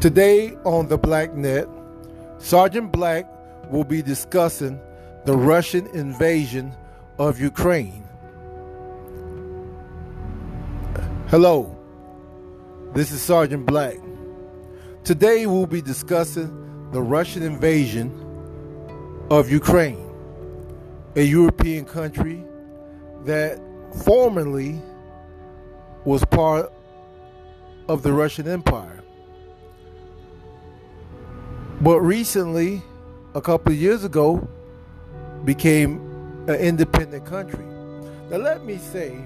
Today on the Black Net, Sergeant Black will be discussing the Russian invasion of Ukraine. Hello, this is Sergeant Black. Today we'll be discussing the Russian invasion of Ukraine, a European country that formerly was part of the Russian Empire. But recently, a couple of years ago, became an independent country. Now, let me say,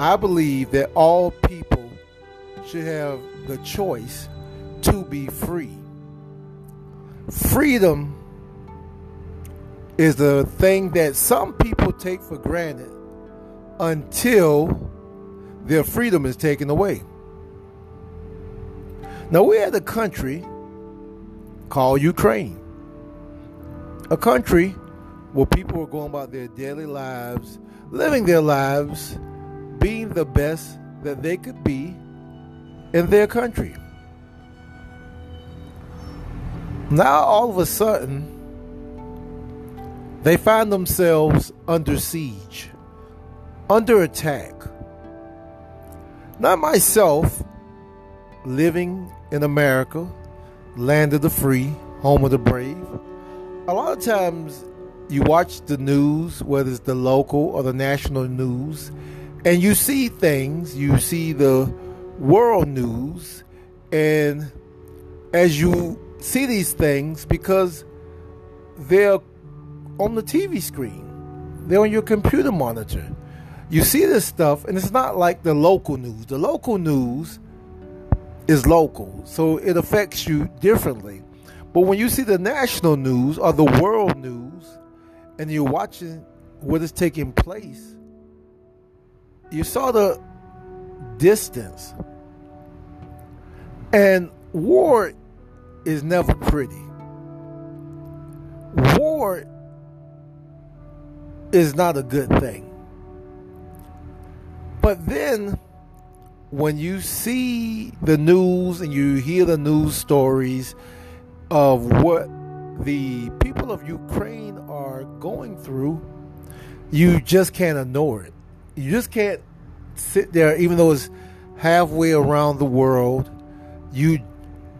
I believe that all people should have the choice to be free. Freedom is the thing that some people take for granted until their freedom is taken away. Now, we had a country called Ukraine, a country where people were going about their daily lives, living their lives, being the best that they could be in their country. Now, all of a sudden, they find themselves under siege, under attack. Not myself, living in America, land of the free, home of the brave. A lot of times you watch the news, whether it's the local or the national news, and you see things, you see the world news, and as you see these things, because they're on the TV screen, they're on your computer monitor. You see this stuff, and it's not like the local news. The local news is local, so it affects you differently. But when you see the national news or the world news, and you're watching what is taking place, you saw the distance. And war is never pretty. War is not a good thing. But then when you see the news and you hear the news stories of what the people of Ukraine are going through, you just can't ignore it. You just can't sit there, even though it's halfway around the world, you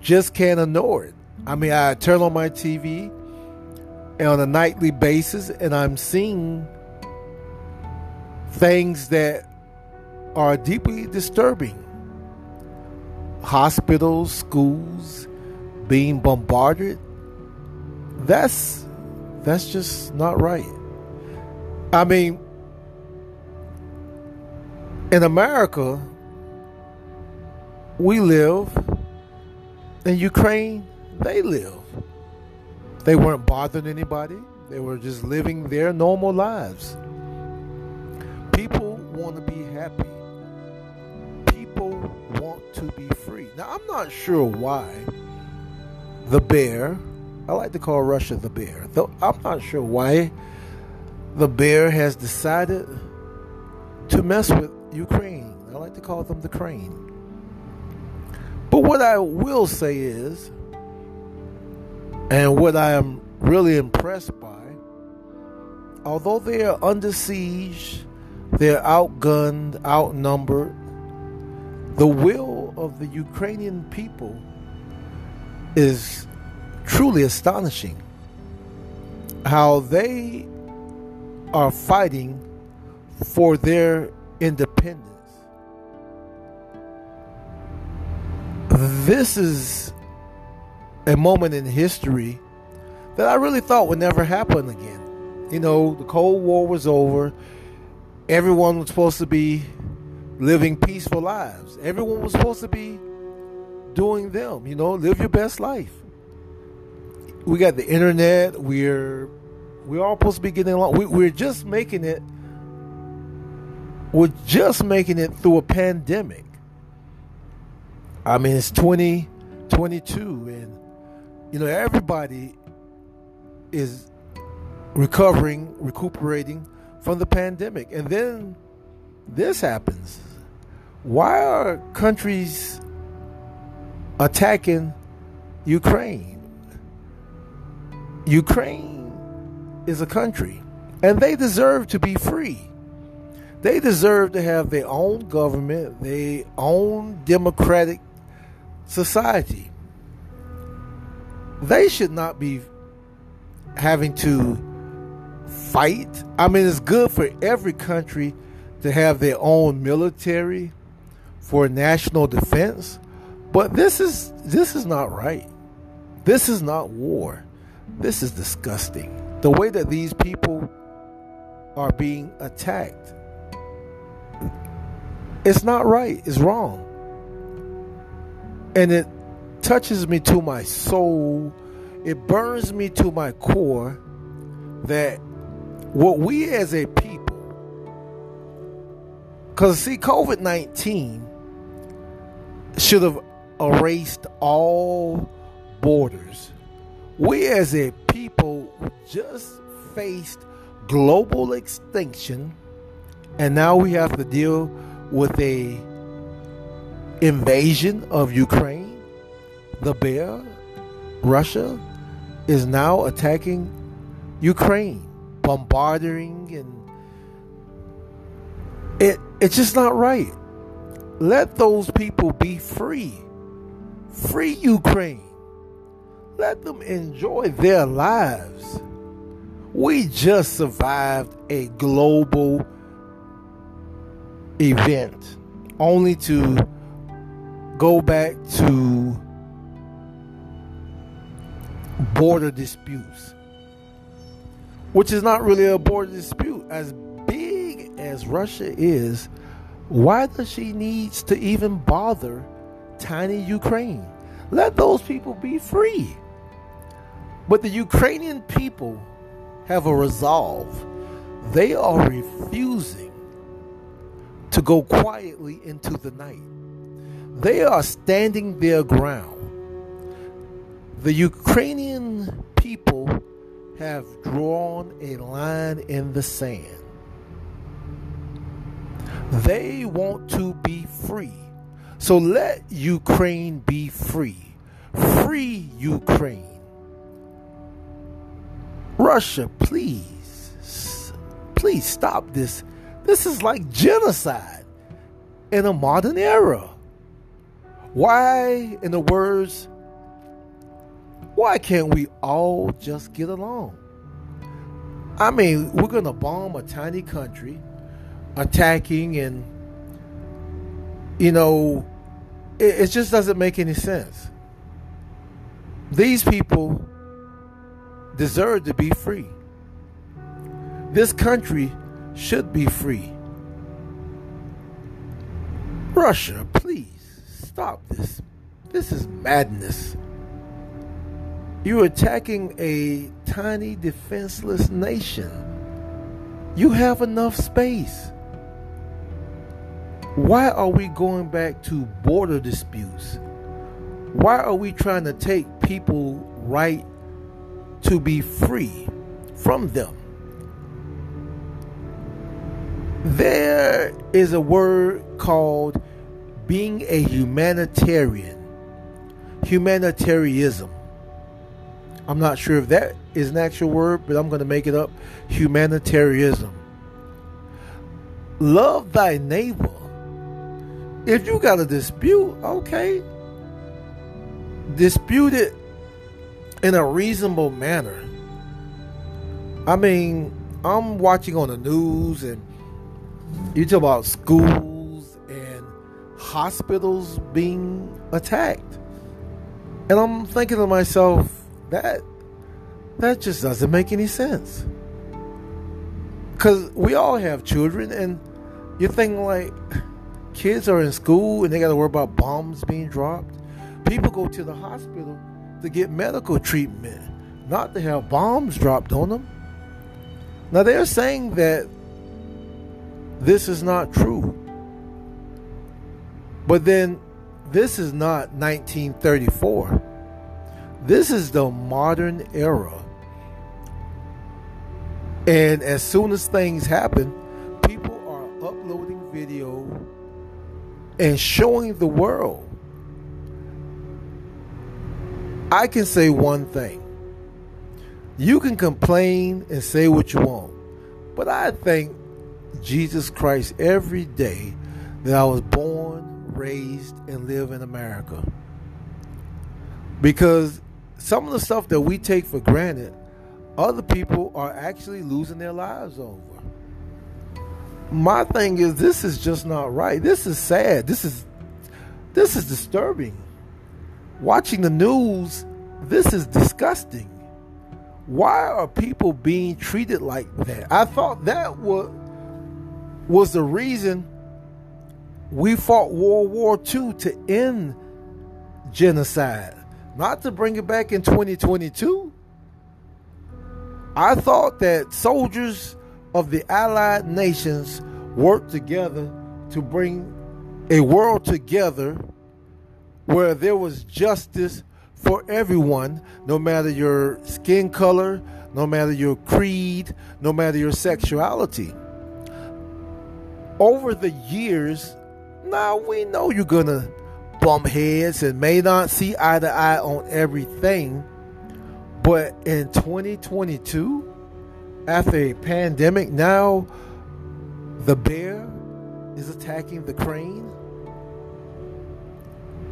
just can't ignore it. I mean, I turn on my TV on a nightly basis and I'm seeing things that are deeply disturbing. Hospitals, schools being bombarded. That's that's just not right. I mean, in America, we live. In Ukraine, they live. They weren't bothering anybody. They were just living their normal lives. People want to be happy to be free. Now, I'm not sure why the bear, I like to call Russia the bear, though I'm not sure why the bear has decided to mess with Ukraine. I like to call them the crane. But what I will say is, and what I am really impressed by, although they are under siege, they're outgunned, outnumbered, the will of the Ukrainian people is truly astonishing. How they are fighting for their independence. This is a moment in history that I really thought would never happen again. You know, the Cold War was over. Everyone was supposed to be living peaceful lives. Everyone was supposed to be doing them, you know, live your best life. We got the internet, we're we're all supposed to be getting along. We, we're just making it we're just making it through a pandemic. I mean, it's 2022 and you know, everybody is recovering, recuperating from the pandemic. And then this happens. Why are countries attacking Ukraine. Ukraine is a country, and they deserve to be free. They deserve to have their own government, their own democratic society. They should not be having to fight. I mean, it's good for every country to have their own military for national defense, but this is this is not right. This is not war. This is disgusting. The way that these people are being attacked. It's not right. It's wrong. And it touches me to my soul. It burns me to my core that what we as a people, because see, COVID 19 should have erased all borders. We as a people just faced global extinction, and now we have to deal with a invasion of Ukraine. The bear, Russia, is now attacking Ukraine bombarding and it it's just not right. Let those people be free. Free Ukraine. Let them enjoy their lives. We just survived a global event only to go back to border disputes which is not really a border dispute. As big as Russia is, why does she needs to even bother tiny Ukraine? Let those people be free. But the Ukrainian people have a resolve. They are refusing to go quietly into the night. They are standing their ground. The Ukrainian people have drawn a line in the sand. They want to be free. So let Ukraine be free. Free Ukraine. Russia, please, please stop this. This is like genocide in a modern era. Why, in the words why can't we all just get along? I mean, we're going to bomb a tiny country, attacking, and, you know, it, it just doesn't make any sense. These people deserve to be free. This country should be free. Russia, please stop this. This is madness. You're attacking a tiny, defenseless nation. You have enough space. Why are we going back to border disputes? Why are we trying to take people right to be free from them? There is a word called being a humanitarian, humanitarianism. I'm not sure if that is an actual word, but I'm going to make it up. Humanitarianism. Love thy neighbor. If you got a dispute, okay. Dispute it in a reasonable manner. I mean, I'm watching on the news and you talk about schools and hospitals being attacked. And I'm thinking to myself, that that just doesn't make any sense. Cause we all have children, and you think like kids are in school and they got to worry about bombs being dropped. People go to the hospital to get medical treatment, not to have bombs dropped on them. Now they're saying that this is not true. But then this is not 1934. This is the modern era. And as soon as things happen, people are uploading video and showing the world. I can say one thing. You can complain and say what you want, but I thank Jesus Christ every day that I was born, raised, and live in America. Because some of the stuff that we take for granted, other people are actually losing their lives over. My thing is this is just not right. This is sad. This is this is disturbing. Watching the news, this is disgusting. Why are people being treated like that? I thought that was was the reason we fought World War II to end genocide, not to bring it back in 2022. I thought that soldiers of the Allied nations worked together to bring a world together where there was justice for everyone, no matter your skin color, no matter your creed, no matter your sexuality. Over the years, now we know you're gonna bump heads and may not see eye to eye on everything, but in 2022, after a pandemic, now the bear is attacking the crane.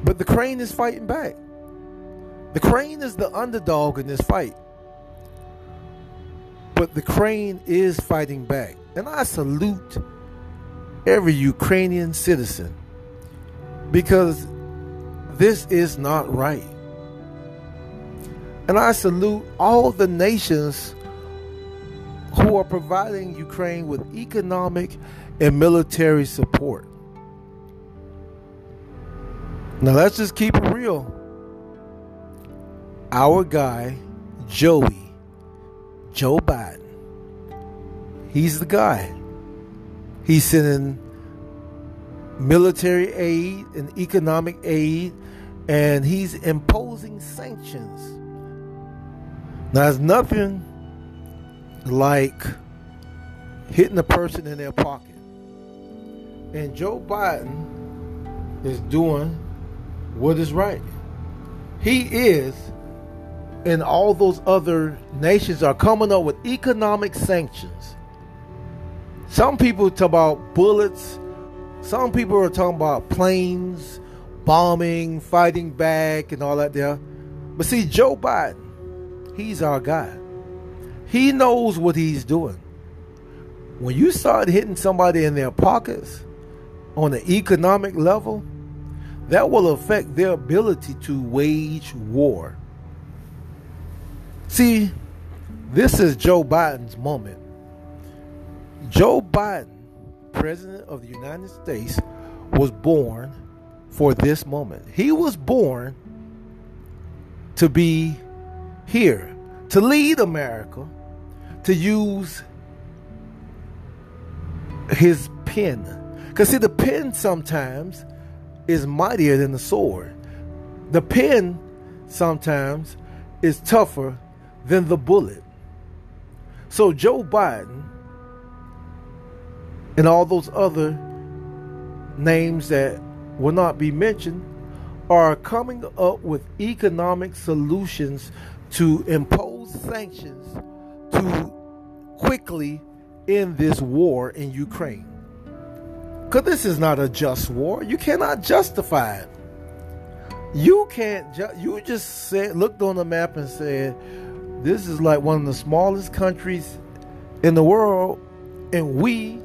But the crane is fighting back. The crane is the underdog in this fight. But the crane is fighting back. And I salute every Ukrainian citizen because this is not right. And I salute all the nations who are providing Ukraine with economic and military support. Now let's just keep it real. Our guy, Joey, Joe Biden, he's the guy. He's sending military aid and economic aid, and he's imposing sanctions. Now, there's nothing like hitting a person in their pocket. And Joe Biden is doing what is right. He is, and all those other nations are coming up with economic sanctions. Some people talk about bullets. Some people are talking about planes, bombing, fighting back, and all that there. But see, Joe Biden, he's our guy. He knows what he's doing. When you start hitting somebody in their pockets on an economic level, that will affect their ability to wage war. See, this is Joe Biden's moment. Joe Biden, President of the United States, was born for this moment. He was born to be here, to lead America, to use his pen. Because, see, the pen sometimes is mightier than the sword. The pen sometimes is tougher than the bullet. So, Joe Biden and all those other names that will not be mentioned are coming up with economic solutions to impose sanctions to quickly end this war in Ukraine. Because this is not a just war. You cannot justify it. You can't, ju- you just said, looked on the map and said, this is like one of the smallest countries in the world, and we,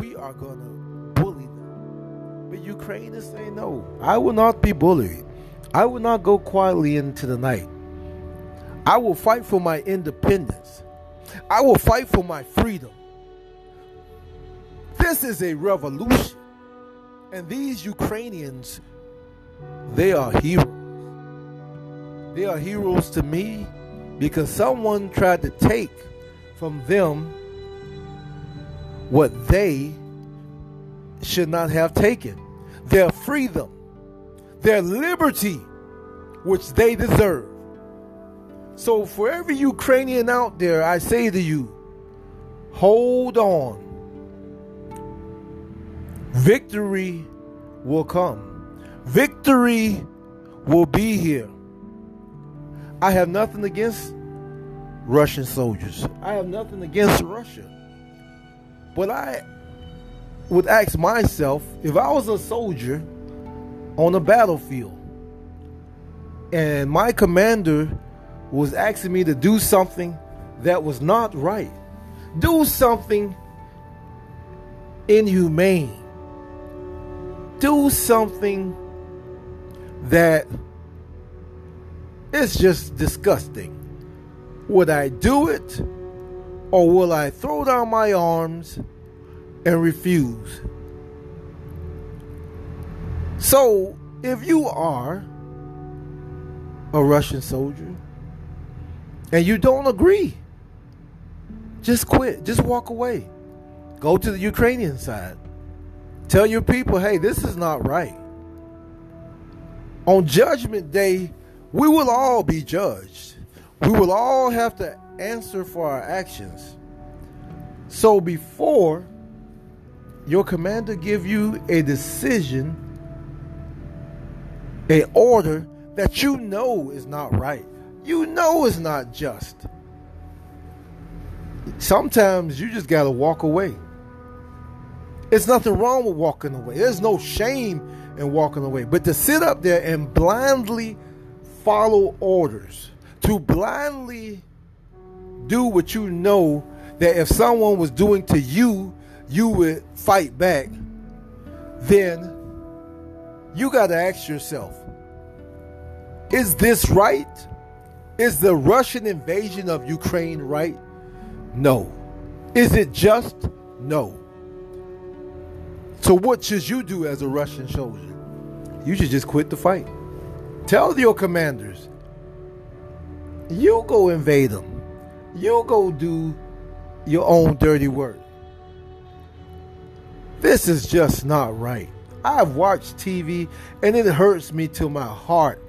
we are going to bully them. But Ukraine is saying, no, I will not be bullied. I will not go quietly into the night. I will fight for my independence. I will fight for my freedom. This is a revolution. And these Ukrainians, they are heroes. They are heroes to me because someone tried to take from them what they should not have taken their freedom, their liberty, which they deserve. So, for every Ukrainian out there, I say to you, hold on. Victory will come. Victory will be here. I have nothing against Russian soldiers. I have nothing against Russia. But I would ask myself if I was a soldier on a battlefield and my commander was asking me to do something that was not right, do something inhumane, do something that is just disgusting. Would I do it or will I throw down my arms and refuse? So, if you are a Russian soldier and you don't agree, just quit. Just walk away. Go to the Ukrainian side. Tell your people, hey, this is not right. On Judgment Day, we will all be judged. We will all have to answer for our actions. So before your commander give you a decision, a order that you know is not right, you know is not just. Sometimes you just got to walk away. It's nothing wrong with walking away. There's no shame in walking away. But to sit up there and blindly follow orders, to blindly do what you know that if someone was doing to you, you would fight back, then you got to ask yourself is this right? Is the Russian invasion of Ukraine right? No. Is it just? No. So, what should you do as a Russian soldier? You should just quit the fight. Tell your commanders, you go invade them. You go do your own dirty work. This is just not right. I've watched TV and it hurts me to my heart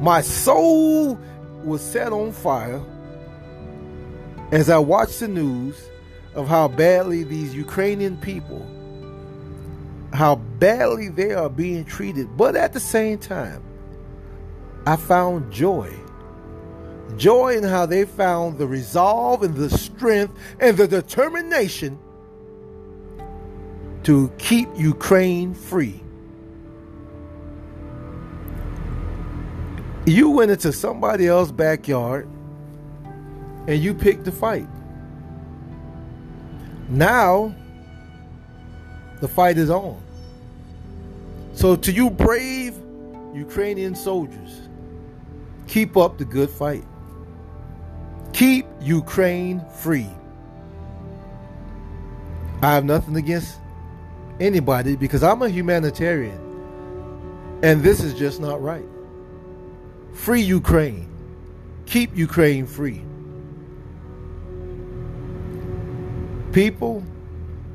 my soul was set on fire as I watched the news of how badly these Ukrainian people, how badly they are being treated. But at the same time, I found joy. Joy in how they found the resolve and the strength and the determination to keep Ukraine free. You went into somebody else's backyard and you picked the fight. Now, the fight is on. So, to you brave Ukrainian soldiers, keep up the good fight. Keep Ukraine free. I have nothing against anybody because I'm a humanitarian. And this is just not right. Free Ukraine. Keep Ukraine free. People,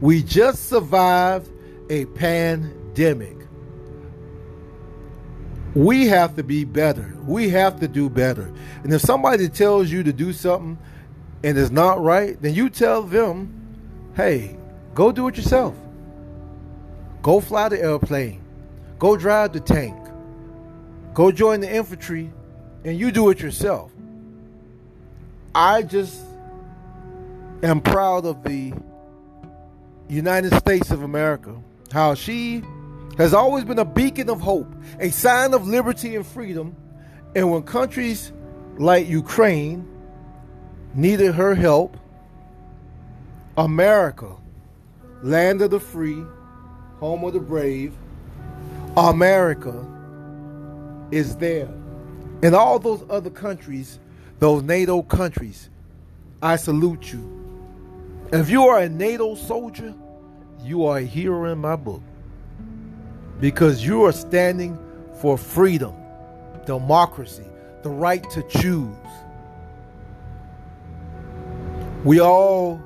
we just survived a pandemic. We have to be better. We have to do better. And if somebody tells you to do something and it's not right, then you tell them, hey, go do it yourself. Go fly the airplane. Go drive the tank. Go join the infantry and you do it yourself. I just am proud of the United States of America, how she has always been a beacon of hope, a sign of liberty and freedom. And when countries like Ukraine needed her help, America, land of the free, home of the brave, America is there. And all those other countries, those NATO countries, I salute you. If you are a NATO soldier, you are a hero in my book. Because you are standing for freedom, democracy, the right to choose. We all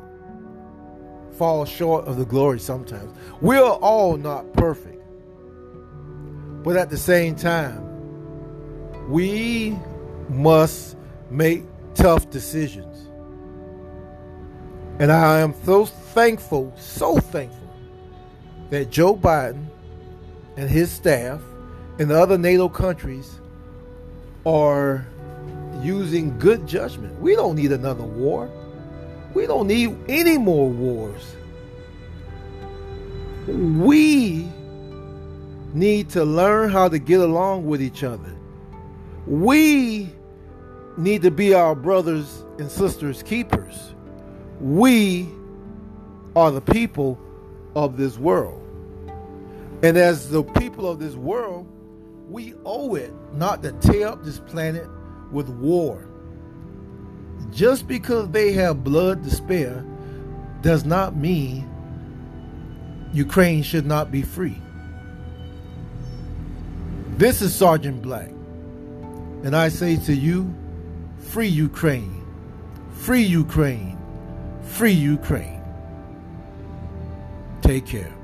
fall short of the glory sometimes. We're all not perfect. But at the same time, we must make tough decisions. And I am so thankful, so thankful that Joe Biden and his staff and the other NATO countries are using good judgment. We don't need another war. We don't need any more wars. We need to learn how to get along with each other. We need to be our brothers and sisters' keepers. We are the people of this world. And as the people of this world, we owe it not to tear up this planet with war. Just because they have blood to spare does not mean Ukraine should not be free. This is Sergeant Black, and I say to you, free Ukraine, free Ukraine, free Ukraine. Take care.